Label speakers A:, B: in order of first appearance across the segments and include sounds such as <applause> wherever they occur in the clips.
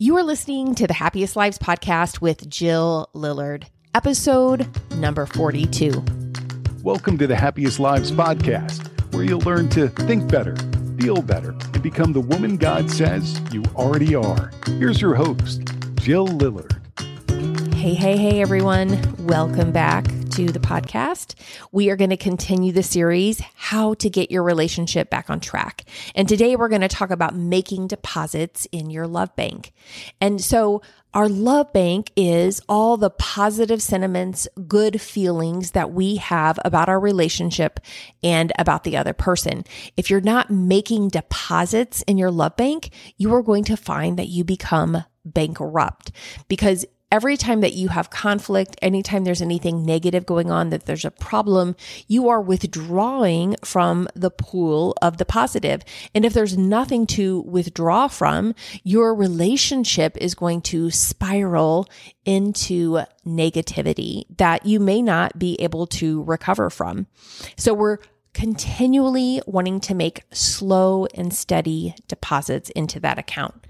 A: You are listening to the Happiest Lives podcast with Jill Lillard, episode number 42.
B: Welcome to the Happiest Lives podcast, where you'll learn to think better, feel better, and become the woman God says you already are. Here's your host, Jill Lillard.
A: Hey, hey, hey, everyone. Welcome back to the podcast. We are going to continue the series, How to Get Your Relationship Back on Track. And today we're going to talk about making deposits in your love bank. And so, our love bank is all the positive sentiments, good feelings that we have about our relationship and about the other person. If you're not making deposits in your love bank, you are going to find that you become bankrupt because every time that you have conflict, anytime there's anything negative going on, that there's a problem, you are withdrawing from the pool of the positive. And if there's nothing to withdraw from, your relationship is going to spiral into negativity that you may not be able to recover from. So we're continually wanting to make slow and steady deposits into that account.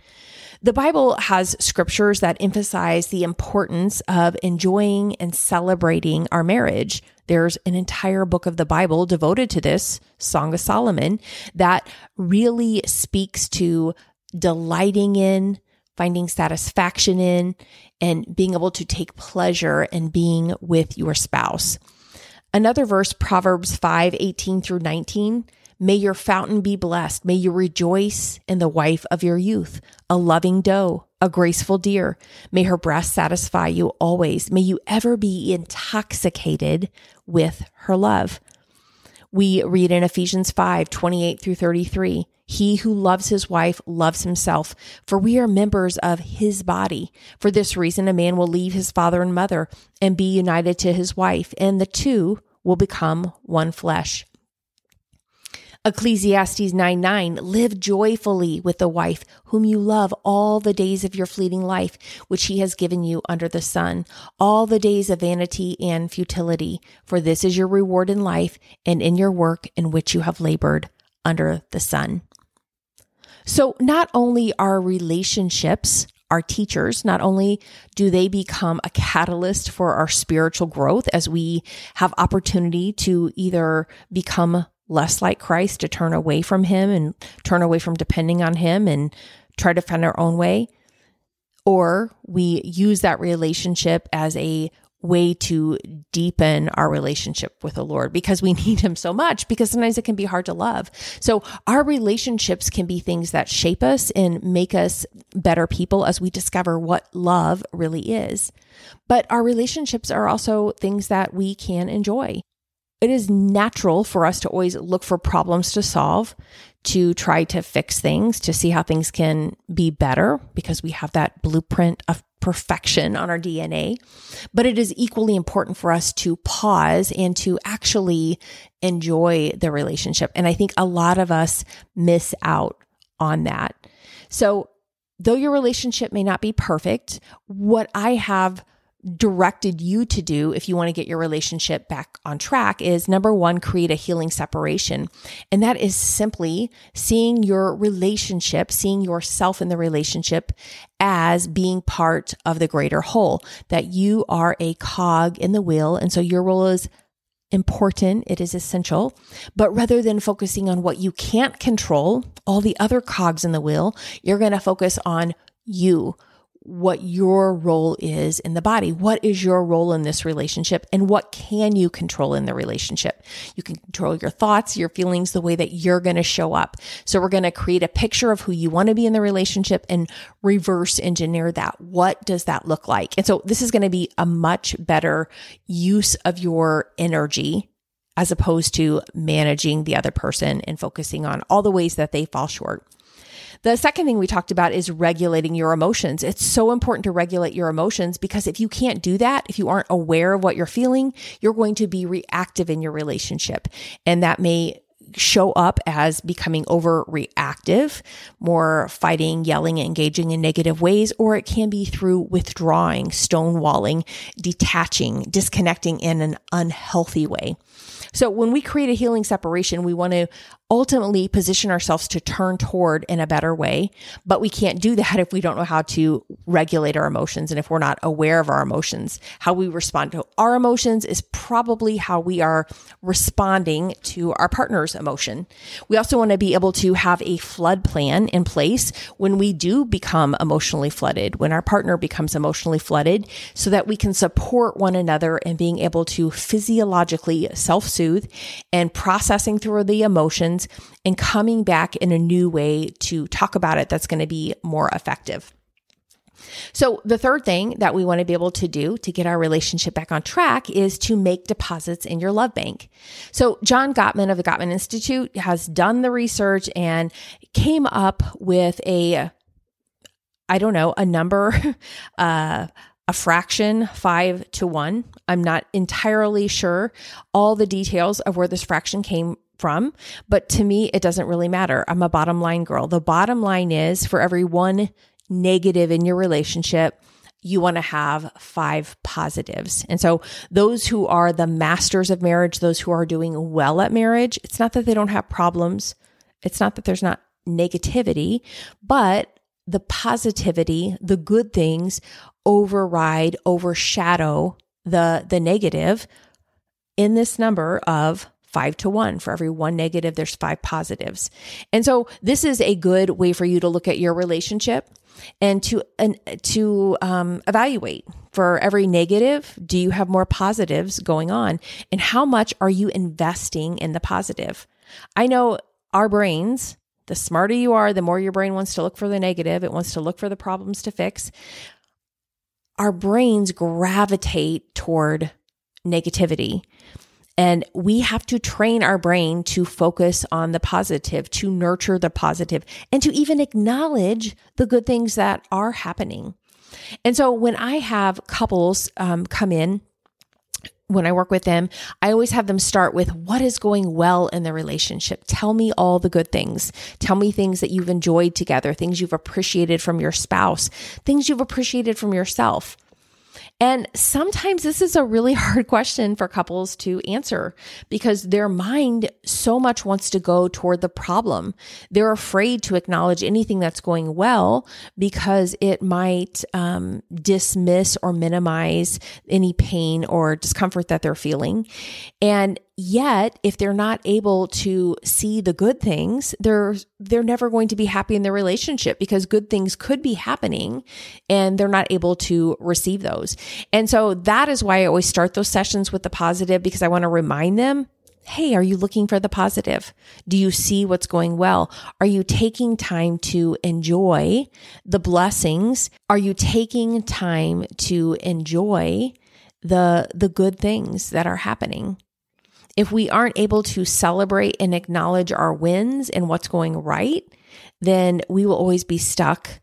A: The Bible has scriptures that emphasize the importance of enjoying and celebrating our marriage. There's an entire book of the Bible devoted to this, Song of Solomon, that really speaks to delighting in, finding satisfaction in, and being able to take pleasure in being with your spouse. Another verse, Proverbs 5 18 through 19, May your fountain be blessed. May you rejoice in the wife of your youth, a loving doe, a graceful deer. May her breast satisfy you always. May you ever be intoxicated with her love. We read in Ephesians 5 28 through 33. He who loves his wife loves himself, for we are members of his body. For this reason, a man will leave his father and mother and be united to his wife, and the two will become one flesh. Ecclesiastes 9 9, live joyfully with the wife whom you love all the days of your fleeting life, which he has given you under the sun, all the days of vanity and futility. For this is your reward in life and in your work in which you have labored under the sun. So not only are relationships our teachers, not only do they become a catalyst for our spiritual growth as we have opportunity to either become less like Christ, to turn away from Him and turn away from depending on Him and try to find our own way. Or we use that relationship as a way to deepen our relationship with the Lord because we <laughs> need Him so much because sometimes it can be hard to love. So our relationships can be things that shape us and make us better people as we discover what love really is. But our relationships are also things that we can enjoy it is natural for us to always look for problems to solve, to try to fix things, to see how things can be better because we have that blueprint of perfection on our DNA. But it is equally important for us to pause and to actually enjoy the relationship. And I think a lot of us miss out on that. So, though your relationship may not be perfect, what I have directed you to do if you want to get your relationship back on track is number one, create a healing separation. And that is simply seeing your relationship, seeing yourself in the relationship as being part of the greater whole, that you are a cog in the wheel. And so your role is important, it is essential. But rather than focusing on what you can't control, all the other cogs in the wheel, you're going to focus on you what your role is in the body. What is your role in this relationship and what can you control in the relationship? You can control your thoughts, your feelings, the way that you're going to show up. So we're going to create a picture of who you want to be in the relationship and reverse engineer that. What does that look like? And so this is going to be a much better use of your energy as opposed to managing the other person and focusing on all the ways that they fall short. The second thing we talked about is regulating your emotions. It's so important to regulate your emotions because if you can't do that, if you aren't aware of what you're feeling, you're going to be reactive in your relationship. And that may show up as becoming overreactive, more fighting, yelling, engaging in negative ways, or it can be through withdrawing, stonewalling, detaching, disconnecting in an unhealthy way. So when we create a healing separation, we want to ultimately position ourselves to turn toward in a better way. But we can't do that <laughs> if we don't know how to regulate our emotions and if we're not aware of our emotions. How we respond to our emotions is probably how we are responding to our partner's emotion. We also want to be able to have a flood plan in place when we do become emotionally flooded, when our partner becomes emotionally flooded, so that we can support one another in being able to physiologically self soothe and processing through the emotions and coming back in a new way to talk about it that's going to be more effective. So, the third thing that we want to be able to do to get our relationship back on track is to make deposits in your love bank. So, John Gottman of the Gottman Institute has done the research and came up with a, I don't know, a number, <laughs> uh, a fraction, five to one. I'm not entirely sure all the details of where this fraction came from, but to me, it doesn't really matter. I'm a bottom line girl. The bottom line is for every one negative in your relationship, you want to have five positives. And so, those who are the masters of marriage, those who are doing well at marriage, it's not that they don't have problems, it's not that there's not negativity, but the positivity, the good things override, overshadow the the negative in this number of five to one. For every one negative, there's five positives. And so this is a good way for you to look at your relationship and to and to um, evaluate for every negative do you have more positives going on and how much are you investing in the positive i know our brains the smarter you are the more your brain wants to look for the negative it wants to look for the problems to fix our brains gravitate toward negativity and we have to train our brain to focus on the positive, to nurture the positive, and to even acknowledge the good things that are happening. And so when I have couples um, come in, when I work with them, I always have them start with what is going well in the relationship. Tell me all the good things. Tell me things that you've enjoyed together, things you've appreciated from your spouse, things you've appreciated from yourself. And sometimes this is a really <laughs> hard question for couples to answer because their mind so much wants to go toward the problem. They're afraid to acknowledge anything that's going well because it might um, dismiss or minimize any pain or discomfort that they're feeling. And Yet, if they're not able to see the good things, they're they're never going to be happy in their relationship because good things could be happening and they're not able to receive those. And so that is why I always start those sessions with the positive because I want to remind them Hey, are you looking for the positive? Do you see what's going well? Are you taking time to enjoy the blessings? Are you taking time to enjoy the the good things that are happening? If we aren't able to celebrate and acknowledge our wins and what's going right, then we will always be stuck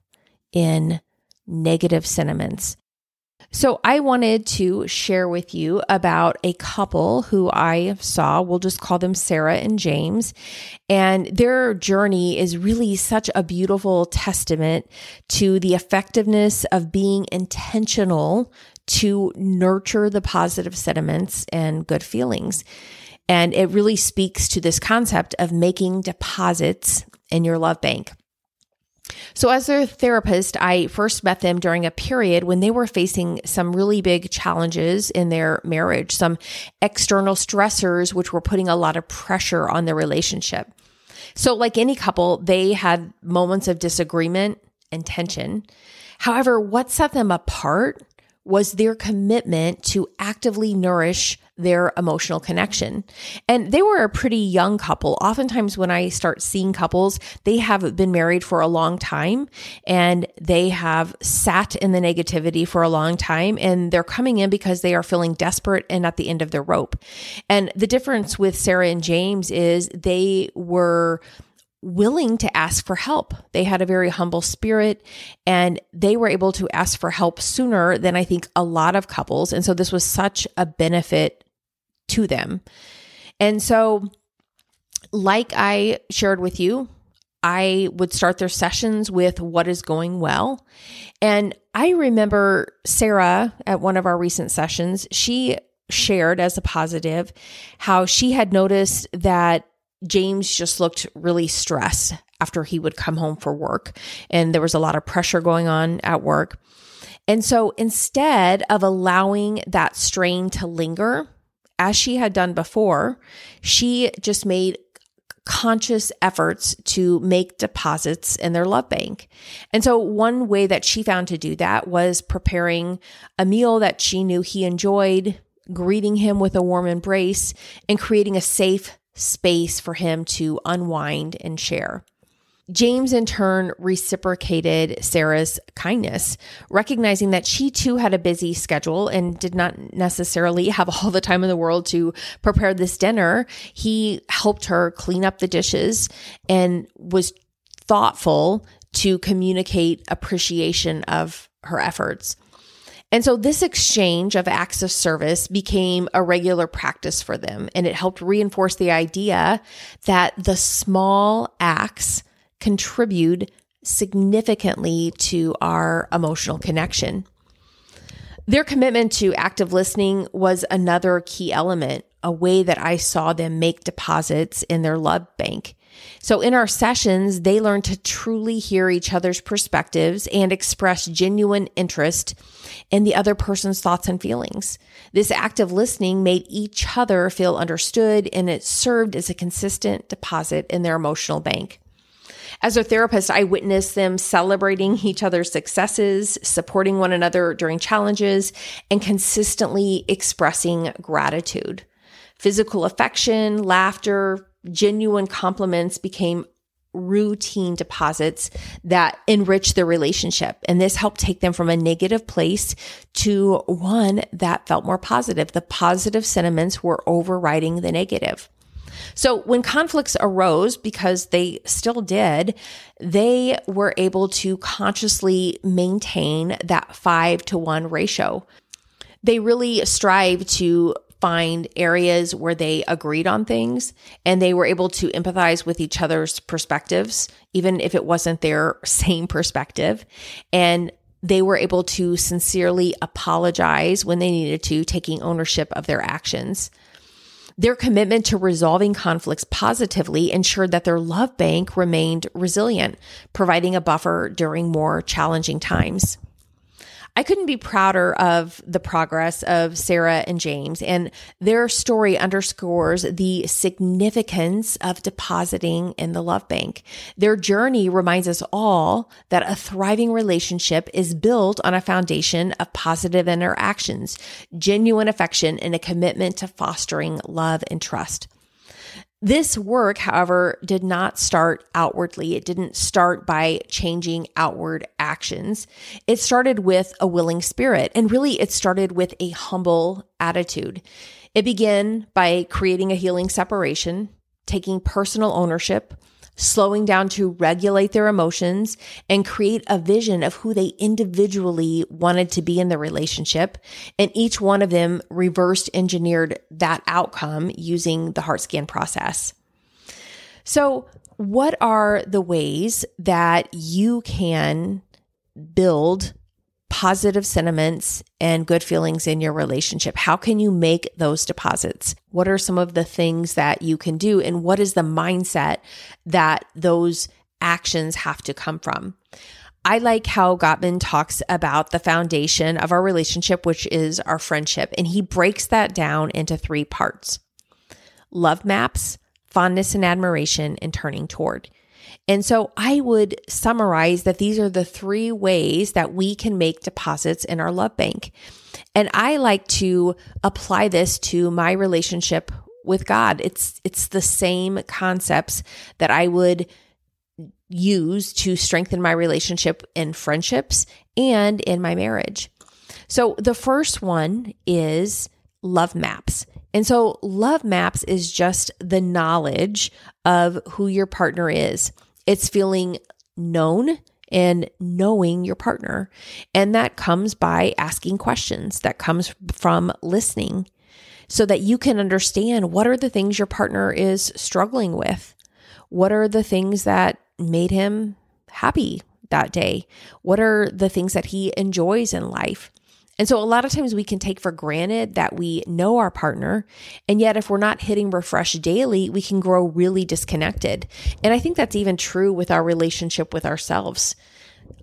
A: in negative sentiments. So, I wanted to share with you about a couple who I saw. We'll just call them Sarah and James. And their journey is really such a beautiful testament to the effectiveness of being intentional to nurture the positive sentiments and good feelings. And it really speaks to this concept of making deposits in your love bank. So, as their therapist, I first met them during a period when they were facing some really big challenges in their marriage, some external stressors, which were putting a lot of pressure on their relationship. So, like any couple, they had moments of disagreement and tension. However, what set them apart was their commitment to actively nourish their emotional connection. And they were a pretty young couple. Oftentimes, when I start seeing couples, they have been married for a long time and they have sat in the negativity for a long time and they're coming in because they are feeling desperate and at the end of their rope. And the difference with Sarah and James is they were willing to ask for help. They had a very humble spirit and they were able to ask for help sooner than I think a lot of couples. And so this was such a benefit to them. And so, like I shared with you, I would start their sessions with what is going well. And I remember Sarah at one of our recent sessions, she shared as a positive how she had noticed that James just looked really stressed after he would come home for work, and there was a lot of pressure going on at work. And so instead of allowing that strain to linger, as she had done before, she just made conscious efforts to make deposits in their love bank. And so one way that she found to do that was preparing a meal that she knew he enjoyed, greeting him with a warm embrace, and creating a safe space for him to unwind and share. James, in turn, reciprocated Sarah's kindness, recognizing that she too had a busy schedule and did not necessarily have all the time in the world to prepare this dinner. He helped her clean up the dishes and was thoughtful to communicate appreciation of her efforts. And so this exchange of acts of service became a regular practice for them, and it helped reinforce the idea that the small acts contribute significantly to our emotional connection. Their commitment to active listening was another key element, a way that I saw them make deposits in their love bank. So in our sessions, they learned to truly hear each other's perspectives and express genuine interest in the other person's thoughts and feelings. This active listening made each other feel understood and it served as a consistent deposit in their emotional bank. As a therapist, I witnessed them celebrating each other's successes, supporting one another during challenges, and consistently expressing gratitude. Physical affection, laughter, genuine compliments became routine deposits that enrich their relationship. And this helped take them from a negative place to one that felt more positive. The positive sentiments were overriding the negative. So when conflicts arose, because they still did, they were able to consciously maintain that five to one ratio. They really strive to find areas where they agreed on things and they were able to empathize with each other's perspectives, even if it wasn't their <laughs> same perspective. And they were able to sincerely apologize when they needed to, taking ownership of their actions. Their commitment to resolving conflicts positively ensured that their love bank remained resilient, providing a buffer during more challenging times. I couldn't be prouder of the progress of Sarah and James, and their story underscores the significance of depositing in the love bank. Their journey reminds us all that a thriving relationship is built on a foundation of positive interactions, genuine affection, and a commitment to fostering love and trust. This work, however, did not start outwardly. It didn't start by changing outward actions. It started with a willing spirit, and really it started with a humble attitude. It began by creating a healing separation, taking personal ownership, slowing down to regulate their emotions and create a vision of who they individually wanted to be in the relationship. And each one of them reversed engineered that outcome using the heart scan process. So, what are the ways that you can build positive sentiments and good feelings in your relationship? How can you make those deposits? What are some of the things that you can do? And what is the mindset that those actions have to come from? I like how Gottman talks about the foundation of our relationship, which is our friendship. And he breaks that down into three parts love maps, fondness and admiration, and turning toward. And so I would summarize that these are the three ways that we can make deposits in our love bank. And I like to apply this to my relationship with God. It's it's the same concepts that I would use to strengthen my relationship in friendships and in my marriage. So the first one is love maps. And so love maps is just the knowledge of who your partner is. It's feeling known and knowing your partner. And that comes by asking questions, that comes from listening so that you can understand what are the things your partner is struggling with? What are the things that made him happy that day? What are the things that he enjoys in life? And so a lot of times we can take for granted that we know our partner. And yet, if we're not hitting refresh daily, we can grow really disconnected. And I think that's even true with our relationship with ourselves.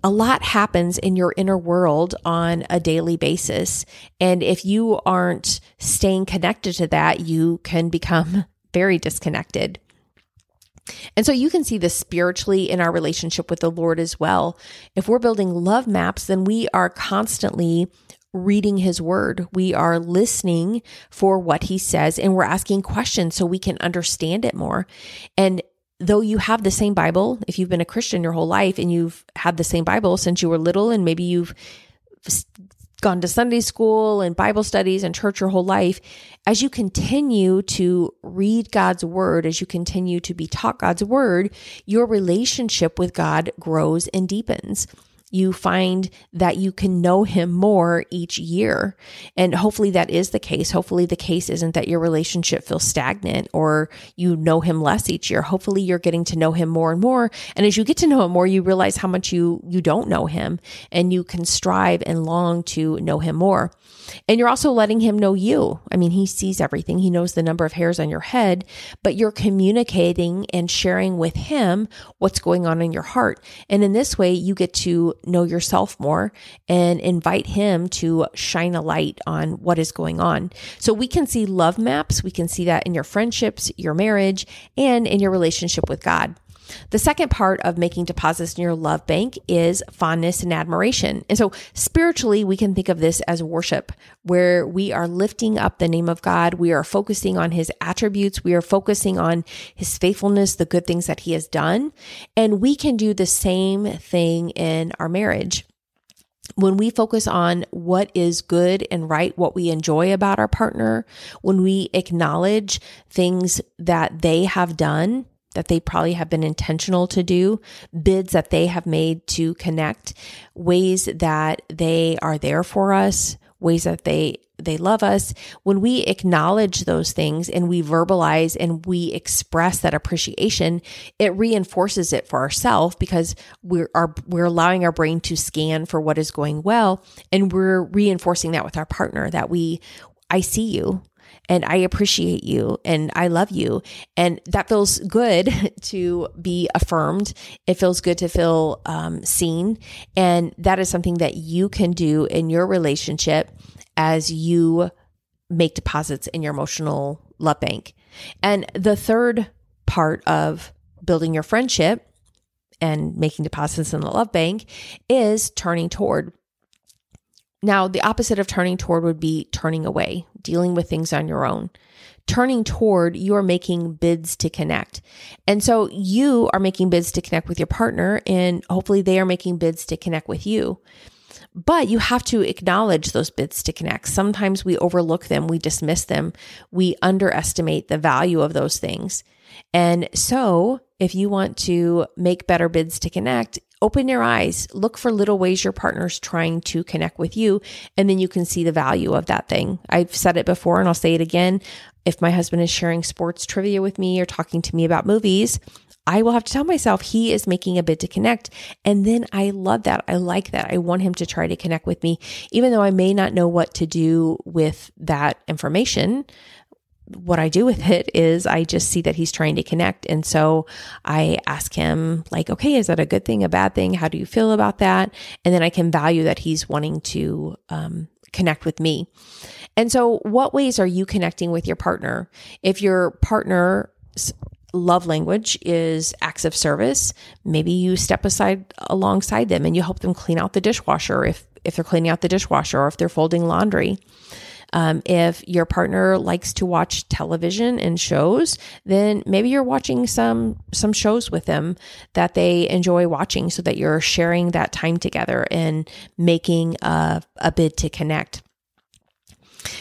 A: A lot happens in your inner world on a daily basis. And if you aren't staying connected to that, you can become <laughs> very disconnected. And so you can see this spiritually in our relationship with the Lord as well. If we're building love maps, then we are constantly reading his word. We are listening for what he says and we're asking questions so we can understand it more. And though you have the same Bible, if you've been a Christian your whole life and you've had the same Bible since you were little and maybe you've gone to Sunday school and Bible studies and church your whole life, as you continue to read God's word, as you continue to be taught God's word, your relationship with God grows and deepens you find that you can know him more each year. And hopefully that is the case. Hopefully the case isn't that your relationship feels stagnant or you know him less each year. Hopefully you're getting to know him more and more. And as you get to know him more, you realize how much you, you don't know him and you can strive and long to know him more. And you're also letting him know you. I mean, he sees everything. He knows the number of hairs on your head, but you're communicating and sharing with him what's going on in your heart. And in this way, you get to know yourself more and invite him to shine a light on what is going on. So we can see love maps. We can see that in your friendships, your marriage, and in your relationship with God. The second part of making deposits in your love bank is fondness and admiration. And so spiritually, we can think of this as worship, where we are lifting up the name of God. We are focusing on his attributes. We are focusing on his faithfulness, the good things that he has done. And we can do the same thing in our marriage when we focus on what is good and right, what we enjoy about our partner, when we acknowledge things that they have done that they probably have been intentional to do, bids that they have made to connect, ways that they are there for us, ways that they they love us. When we acknowledge those things and we verbalize and we express that appreciation, it reinforces it for ourselves because we're are, we're allowing our brain to scan for what is going well and we're reinforcing that with our partner that we I see you and I appreciate you and I love you. And that feels good <laughs> to be affirmed. It feels good to feel um, seen. And that is something that you can do in your relationship as you make deposits in your emotional love bank. And the third part of building your friendship and making deposits in the love bank is turning toward. Now, the opposite of turning toward would be turning away, dealing with things on your own. Turning toward, you are making bids to connect. And so you are making bids to connect with your partner, and hopefully they are making bids to connect with you. But you have to acknowledge those bids to connect. Sometimes we overlook them, we dismiss them, we underestimate the value of those things. And so, if you want to make better bids to connect, open your eyes, look for little ways your partner's trying to connect with you, and then you can see the value of that thing. I've said it before and I'll say it again. If my husband is sharing sports trivia with me or talking to me about movies, I will have to tell myself he is making a bid to connect. And then I love that. I like that. I want him to try to connect with me, even though I may not know what to do with that information what I do with it is I just see that he's trying to connect. And so I ask him, like, okay, is that a good thing, a bad thing? How do you feel about that? And then I can value that he's wanting to um, connect with me. And so, what ways are you connecting with your partner? If your partner's love language is acts of service, maybe you step aside alongside them and you help them clean out the dishwasher if if they're cleaning out the dishwasher or if they're folding laundry. Um, if your partner likes to watch television and shows, then maybe you're watching some some shows with them that they enjoy watching, so that you're sharing that time together and making a, a bid to connect.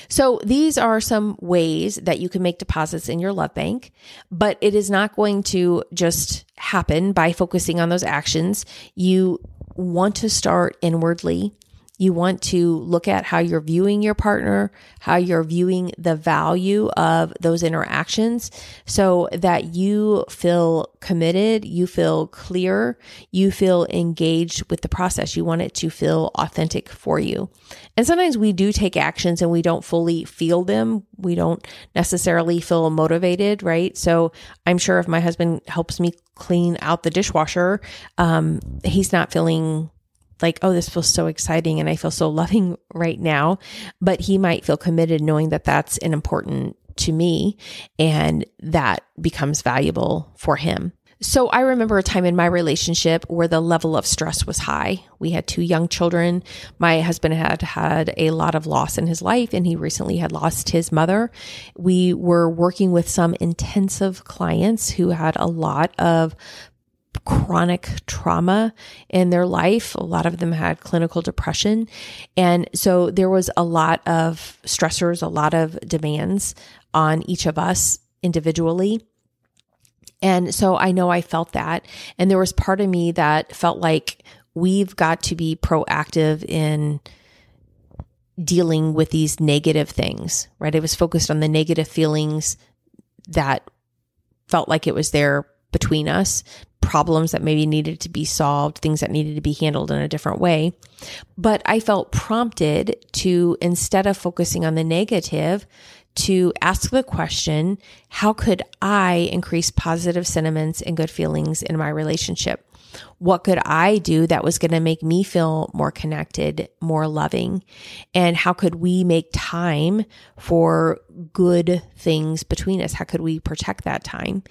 A: So these are some ways that you can make deposits in your love bank, but it is not going to just happen by focusing on those actions. You want to start inwardly You want to look at how you're viewing your partner, how you're viewing the value of those interactions so that you feel committed, you feel clear, you feel engaged with the process. You want it to feel authentic for you. And sometimes we do take actions and we don't fully feel them. We don't necessarily feel motivated, right? So I'm sure if my husband helps me clean out the dishwasher, um, he's not feeling like, oh, this feels so exciting and I feel so <laughs> loving right now. But he might feel committed knowing that that's an important to me and that becomes valuable for him. So I remember a time in my relationship where the level of stress was high. We had two young children. My husband had had a lot of loss in his life and he recently had lost his mother. We were working with some intensive clients who had a lot of chronic trauma in their life. A lot of them had clinical depression. And so there was a lot of stressors, a lot of demands on each of us individually. And so I know I felt that. And there was part of me that felt like we've got to be proactive in dealing with these negative things, right? It was focused on the negative feelings that felt like it was there between us problems that maybe needed to be solved, things that needed to be handled in a different way. But I felt prompted to, instead of focusing on the negative, to ask the question, how could I increase positive sentiments and good feelings in my relationship? What could I do that was going to make me feel more connected, more loving? And how could we make time for good things between us? How could we protect that time?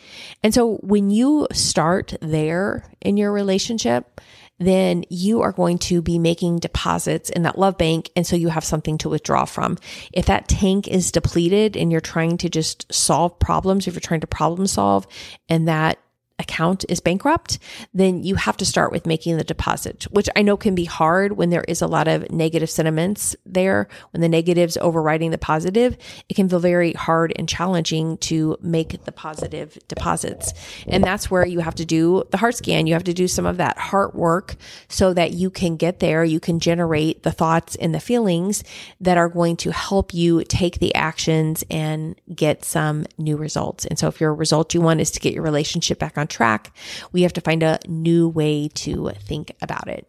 A: And so when you start there in your relationship, then you are going to be making deposits in that love bank. And so you have something to withdraw from. If that tank is depleted and you're trying to just solve problems, if you're trying to problem solve and that account is bankrupt, then you have to start with making the deposit, which I know can be hard when there is a lot of negative sentiments there. When the negative's overriding the positive, it can feel very hard and challenging to make the positive deposits. And that's where you have to do the heart scan. You have to do some of that heart work so that you can get there. You can generate the thoughts and the feelings that are going to help you take the actions and get some new results. And so if your result you want is to get your relationship back on track, we have to find a new way to think about it.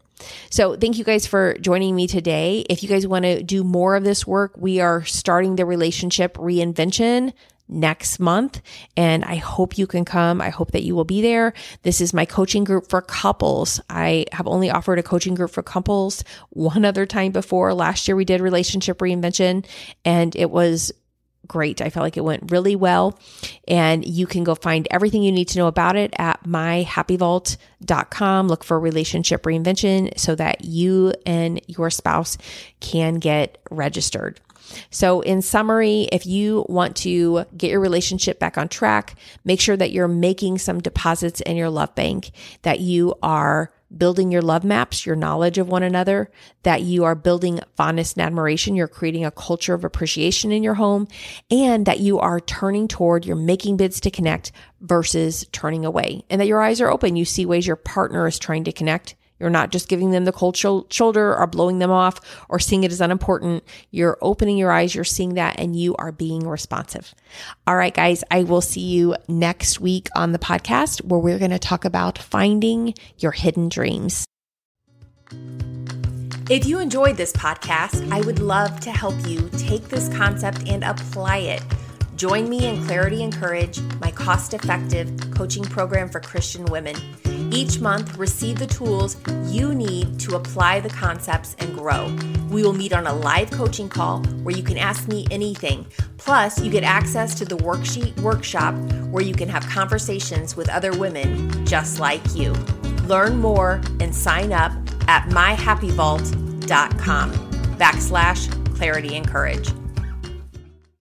A: So, thank you guys for joining me today. If you guys want to do more of this work, we are starting the relationship reinvention next month. And I hope you can come. I hope that you will be there. This is my coaching group for couples. I have only offered a coaching group for couples one other time before. Last year we did relationship reinvention and it was great. I felt like it went really well. And you can go find everything you need to know about it at myhappyvault.com. Look for relationship reinvention so that you and your spouse can get registered. So, in summary, if you want to get your relationship back on track, make sure that you're making some deposits in your love bank, that you are building your love maps, your knowledge of one another, that you are building fondness and admiration, you're creating a culture of appreciation in your home, and that you are turning toward, you're making bids to connect versus turning away, and that your eyes are open. You see ways your partner is trying to connect you're not just giving them the cold shoulder or blowing them off or seeing it as unimportant. You're opening your eyes, you're seeing that, and you are being responsive. All right, guys, I will see you next week on the podcast where we're going to talk about finding your hidden dreams. If you enjoyed this podcast, I would love to help you take this concept and apply it. Join me in Clarity and Courage, my cost effective coaching program for Christian women. Each month, receive the tools you need to apply the concepts and grow. We will meet on a live coaching call where you can ask me anything. Plus, you get access to the worksheet workshop where you can have conversations with other women just like you. Learn more and sign up at myhappyvault.com backslash clarity and courage.